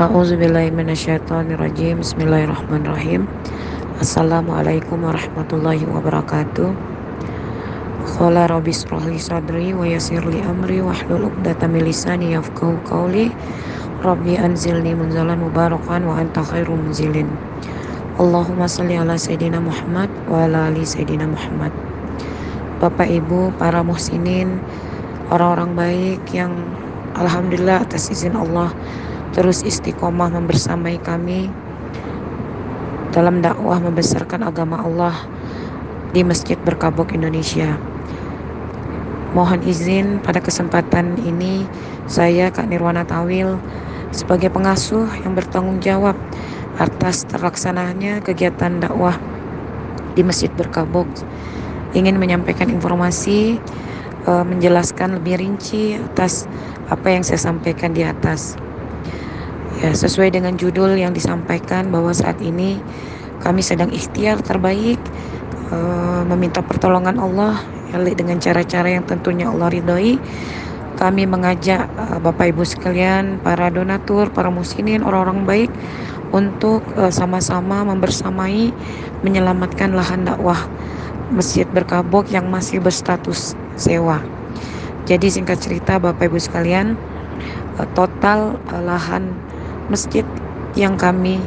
A'udzubillahiminasyaitonirrajim Bismillahirrahmanirrahim. Assalamualaikum warahmatullahi wabarakatuh. Qala rabbi israhli sadri wa yassirli amri wahlul 'uqdatam min lisani yafqahu qawli. Rabbi anzilni munzalan mubarakan wa anta khairul munzilin. Allahumma salli ala Sayyidina Muhammad wa ala ali Sayyidina Muhammad. Bapak Ibu, para muhsinin, orang-orang baik yang Alhamdulillah atas izin Allah terus istiqomah membersamai kami dalam dakwah membesarkan agama Allah di Masjid Berkabuk Indonesia. Mohon izin pada kesempatan ini saya Kak Nirwana Tawil sebagai pengasuh yang bertanggung jawab atas terlaksananya kegiatan dakwah di Masjid Berkabuk ingin menyampaikan informasi eh, menjelaskan lebih rinci atas apa yang saya sampaikan di atas. Ya, sesuai dengan judul yang disampaikan bahwa saat ini kami sedang ikhtiar terbaik uh, meminta pertolongan Allah ya, dengan cara-cara yang tentunya Allah ridhoi. Kami mengajak uh, Bapak Ibu sekalian, para donatur, para muslimin, orang-orang baik untuk uh, sama-sama membersamai menyelamatkan lahan dakwah Masjid Berkabok yang masih berstatus sewa. Jadi singkat cerita Bapak Ibu sekalian, total lahan masjid yang kami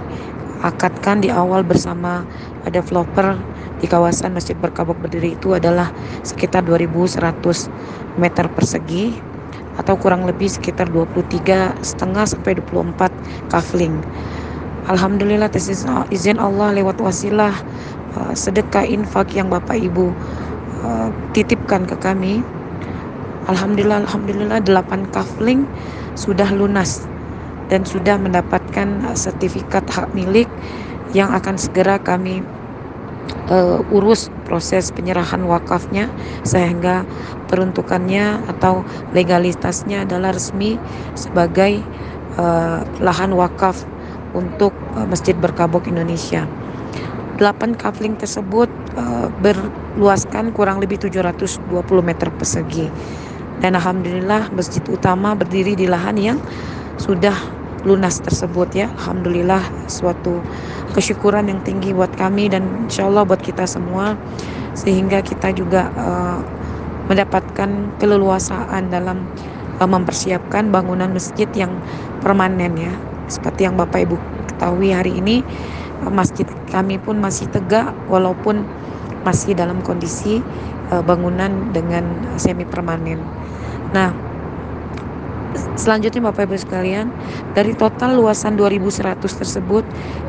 akadkan di awal bersama developer di kawasan Masjid Berkabuk Berdiri itu adalah sekitar 2100 meter persegi atau kurang lebih sekitar 23 setengah sampai 24 kafling. Alhamdulillah izin Allah lewat wasilah uh, sedekah infak yang Bapak Ibu uh, titipkan ke kami. Alhamdulillah alhamdulillah 8 kafling sudah lunas dan sudah mendapatkan uh, sertifikat hak milik yang akan segera kami uh, urus proses penyerahan wakafnya sehingga peruntukannya atau legalitasnya adalah resmi sebagai uh, lahan wakaf untuk uh, Masjid Berkabuk Indonesia. 8 kafling tersebut uh, berluaskan kurang lebih 720 meter persegi. Dan alhamdulillah masjid utama berdiri di lahan yang sudah lunas tersebut ya Alhamdulillah suatu kesyukuran yang tinggi buat kami dan insya Allah buat kita semua sehingga kita juga uh, mendapatkan keleluasaan dalam uh, mempersiapkan bangunan masjid yang permanen ya seperti yang Bapak Ibu ketahui hari ini uh, masjid kami pun masih tegak walaupun masih dalam kondisi uh, bangunan dengan semi permanen. Nah, Selanjutnya Bapak Ibu sekalian, dari total luasan 2100 tersebut,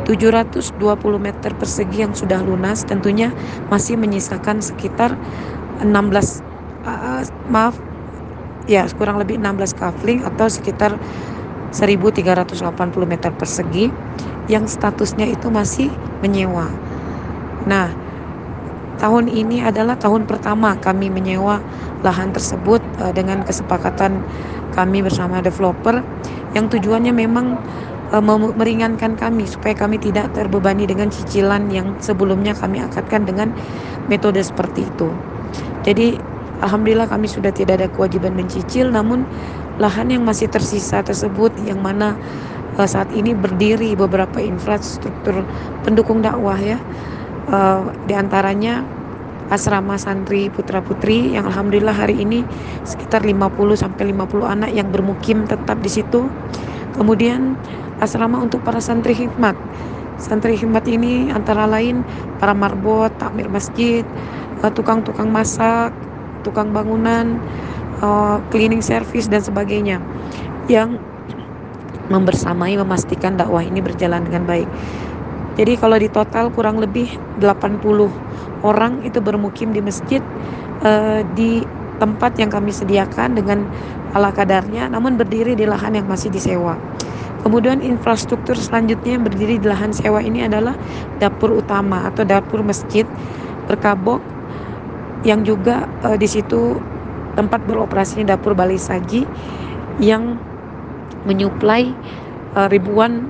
720 meter persegi yang sudah lunas tentunya masih menyisakan sekitar 16 uh, maaf ya kurang lebih 16 kafling atau sekitar 1380 meter persegi yang statusnya itu masih menyewa. Nah, tahun ini adalah tahun pertama kami menyewa lahan tersebut uh, dengan kesepakatan kami bersama developer yang tujuannya memang uh, meringankan kami supaya kami tidak terbebani dengan cicilan yang sebelumnya kami akadkan dengan metode seperti itu. Jadi alhamdulillah kami sudah tidak ada kewajiban mencicil namun lahan yang masih tersisa tersebut yang mana uh, saat ini berdiri beberapa infrastruktur pendukung dakwah ya. Uh, di antaranya asrama santri putra putri yang alhamdulillah hari ini sekitar 50 sampai 50 anak yang bermukim tetap di situ. Kemudian asrama untuk para santri hikmat. Santri hikmat ini antara lain para marbot, takmir masjid, eh, tukang-tukang masak, tukang bangunan, uh, cleaning service dan sebagainya yang membersamai memastikan dakwah ini berjalan dengan baik. Jadi kalau di total kurang lebih 80 orang itu bermukim di masjid uh, di tempat yang kami sediakan dengan ala kadarnya namun berdiri di lahan yang masih disewa. Kemudian infrastruktur selanjutnya yang berdiri di lahan sewa ini adalah dapur utama atau dapur masjid berkabok yang juga uh, di situ tempat beroperasinya dapur Bali Saji yang menyuplai uh, ribuan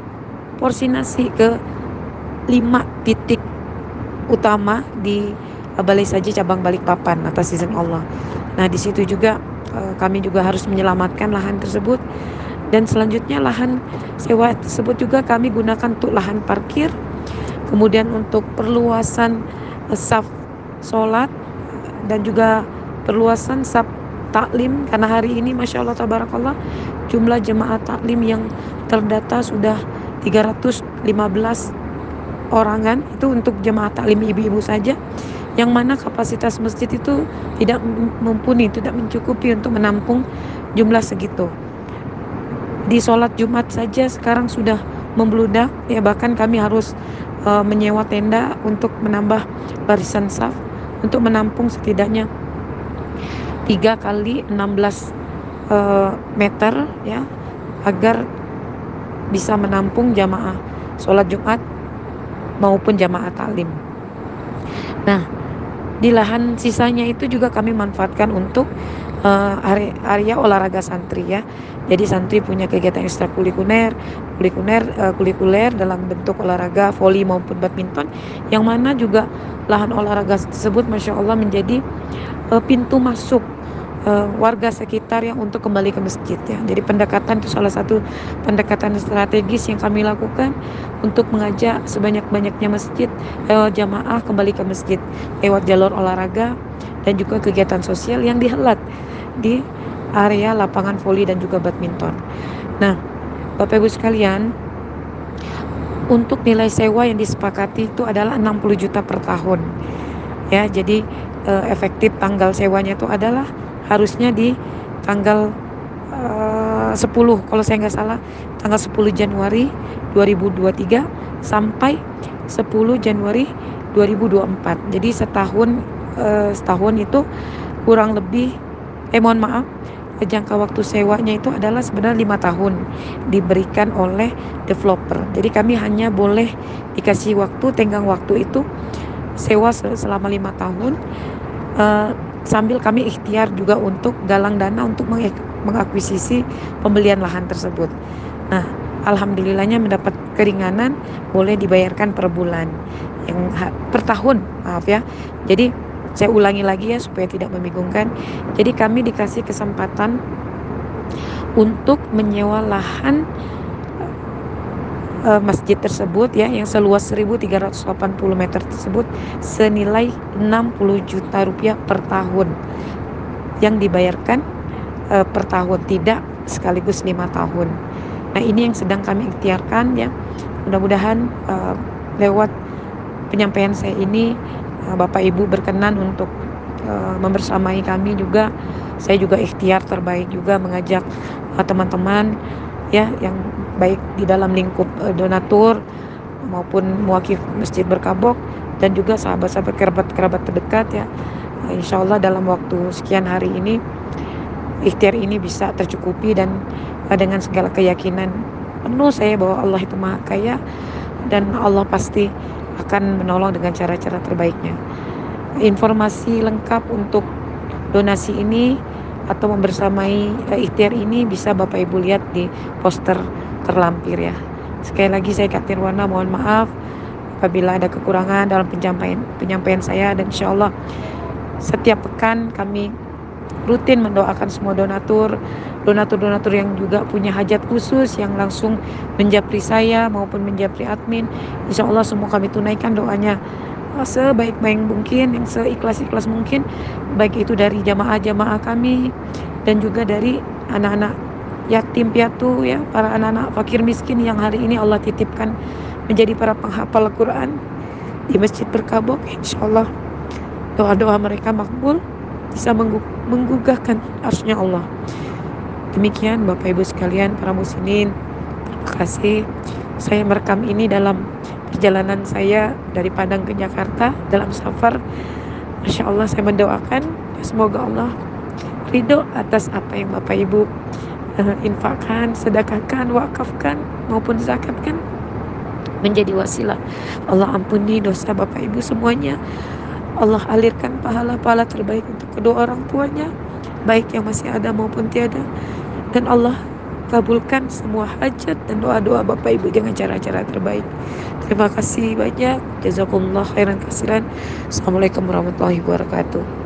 porsi nasi ke lima titik utama di Balai Saji cabang Balikpapan atas izin Allah. Nah di situ juga uh, kami juga harus menyelamatkan lahan tersebut. Dan selanjutnya lahan sewa tersebut juga kami gunakan untuk lahan parkir. Kemudian untuk perluasan uh, saf sholat dan juga perluasan saf taklim. Karena hari ini Masya Allah Tabarakallah jumlah jemaah taklim yang terdata sudah 315 orangan itu untuk jemaah taklim ibu-ibu saja yang mana kapasitas masjid itu tidak mumpuni, tidak mencukupi untuk menampung jumlah segitu. Di sholat Jumat saja sekarang sudah membludak, ya bahkan kami harus uh, menyewa tenda untuk menambah barisan saf untuk menampung setidaknya 3 kali 16 uh, meter ya agar bisa menampung jamaah sholat Jumat maupun jamaah taklim. Nah, di lahan sisanya itu juga kami manfaatkan untuk uh, area, olahraga santri ya. Jadi santri punya kegiatan ekstrakurikuler, kulikuler, uh, kulikuler dalam bentuk olahraga voli maupun badminton, yang mana juga lahan olahraga tersebut, masya Allah menjadi uh, pintu masuk uh, warga sekitar yang untuk kembali ke masjid ya. Jadi pendekatan itu salah satu pendekatan strategis yang kami lakukan untuk mengajak sebanyak-banyaknya masjid uh, jamaah kembali ke masjid lewat jalur olahraga dan juga kegiatan sosial yang dihelat di area lapangan voli dan juga badminton. Nah, Bapak Ibu sekalian, untuk nilai sewa yang disepakati itu adalah 60 juta per tahun. Ya, jadi uh, efektif tanggal sewanya itu adalah harusnya di tanggal eh, uh, 10 kalau saya nggak salah tanggal 10 Januari 2023 sampai 10 Januari 2024 jadi setahun uh, setahun itu kurang lebih eh mohon maaf jangka waktu sewanya itu adalah sebenarnya lima tahun diberikan oleh developer. Jadi kami hanya boleh dikasih waktu tenggang waktu itu sewa selama lima tahun. Uh, sambil kami ikhtiar juga untuk galang dana untuk mengakuisisi pembelian lahan tersebut. Nah, alhamdulillahnya mendapat keringanan boleh dibayarkan per bulan yang per tahun, maaf ya. Jadi saya ulangi lagi ya supaya tidak membingungkan. Jadi kami dikasih kesempatan untuk menyewa lahan uh, masjid tersebut ya yang seluas 1380 meter tersebut senilai 60 juta rupiah per tahun. Yang dibayarkan uh, per tahun tidak sekaligus lima tahun. Nah ini yang sedang kami ikhtiarkan ya. Mudah-mudahan uh, lewat penyampaian saya ini uh, Bapak Ibu berkenan untuk uh, membersamai kami juga. Saya juga ikhtiar terbaik juga mengajak teman-teman ya yang baik di dalam lingkup uh, donatur maupun muakif masjid berkabok dan juga sahabat-sahabat kerabat-kerabat terdekat ya. Insya Allah dalam waktu sekian hari ini ikhtiar ini bisa tercukupi dan uh, dengan segala keyakinan penuh saya bahwa Allah itu maha kaya dan Allah pasti akan menolong dengan cara-cara terbaiknya. Informasi lengkap untuk donasi ini atau membersamai uh, ikhtiar ini bisa Bapak Ibu lihat di poster terlampir ya. Sekali lagi saya Kak Tirwana mohon maaf apabila ada kekurangan dalam penyampaian penyampaian saya dan insya Allah setiap pekan kami rutin mendoakan semua donatur donatur-donatur yang juga punya hajat khusus yang langsung menjapri saya maupun menjapri admin insya Allah semua kami tunaikan doanya sebaik-baik mungkin yang seikhlas-ikhlas mungkin baik itu dari jamaah-jamaah kami dan juga dari anak-anak yatim piatu ya para anak-anak fakir miskin yang hari ini Allah titipkan menjadi para penghafal Al-Quran di Masjid Berkabok. Insya Allah doa-doa mereka makbul bisa menggugahkan arsnya Allah. Demikian Bapak Ibu sekalian para muslimin terima kasih. Saya merekam ini dalam perjalanan saya dari Padang ke Jakarta dalam safar. Masya Allah saya mendoakan. Semoga Allah ridho atas apa yang Bapak Ibu uh, infakkan, sedekahkan, wakafkan maupun zakatkan menjadi wasilah. Allah ampuni dosa Bapak Ibu semuanya. Allah alirkan pahala-pahala terbaik untuk kedua orang tuanya baik yang masih ada maupun tiada. Dan Allah kabulkan semua hajat dan doa-doa Bapak Ibu dengan cara-cara terbaik. Terima kasih banyak. Jazakumullah khairan kasiran. Assalamualaikum warahmatullahi wabarakatuh.